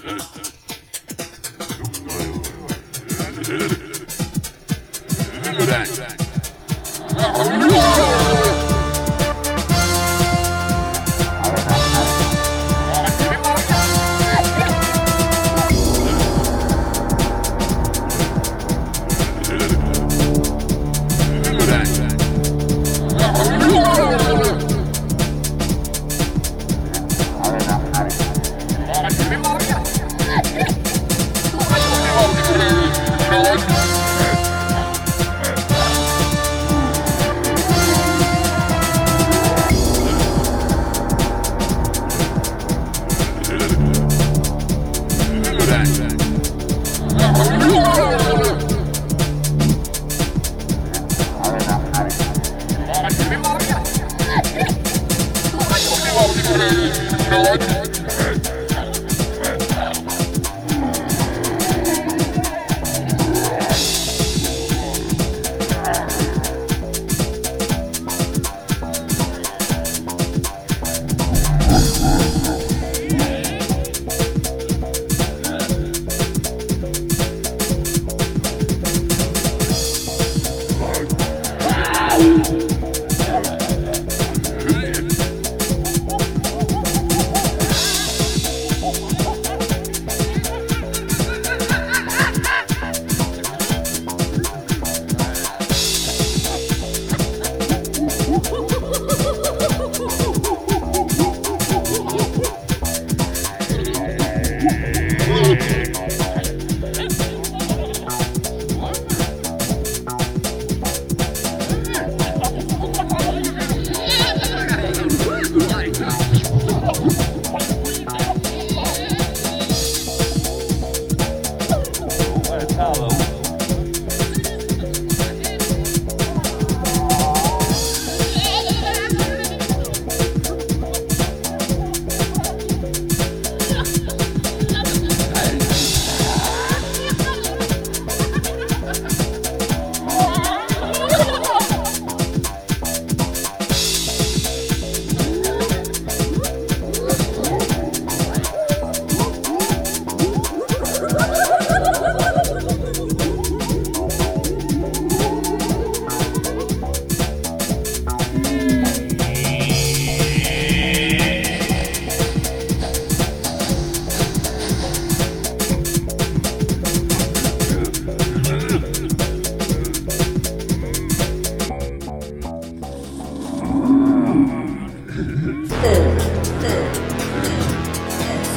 Thank you. all people hated. You know what? Hello.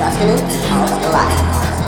sustenance, health, and life.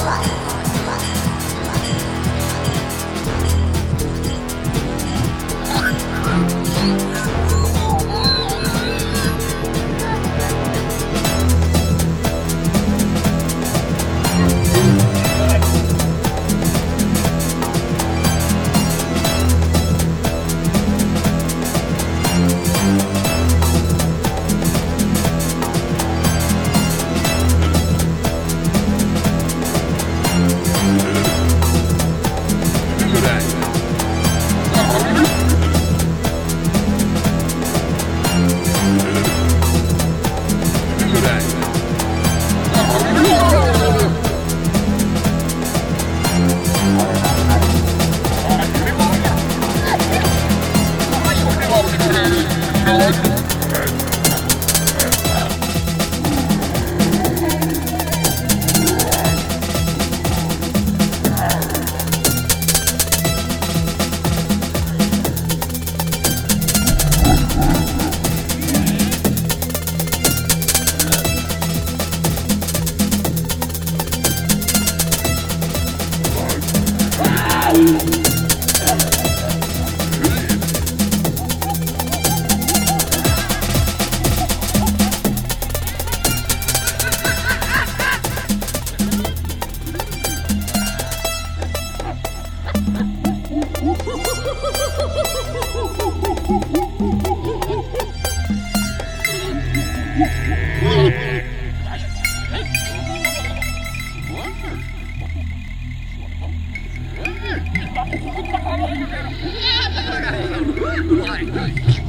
Why?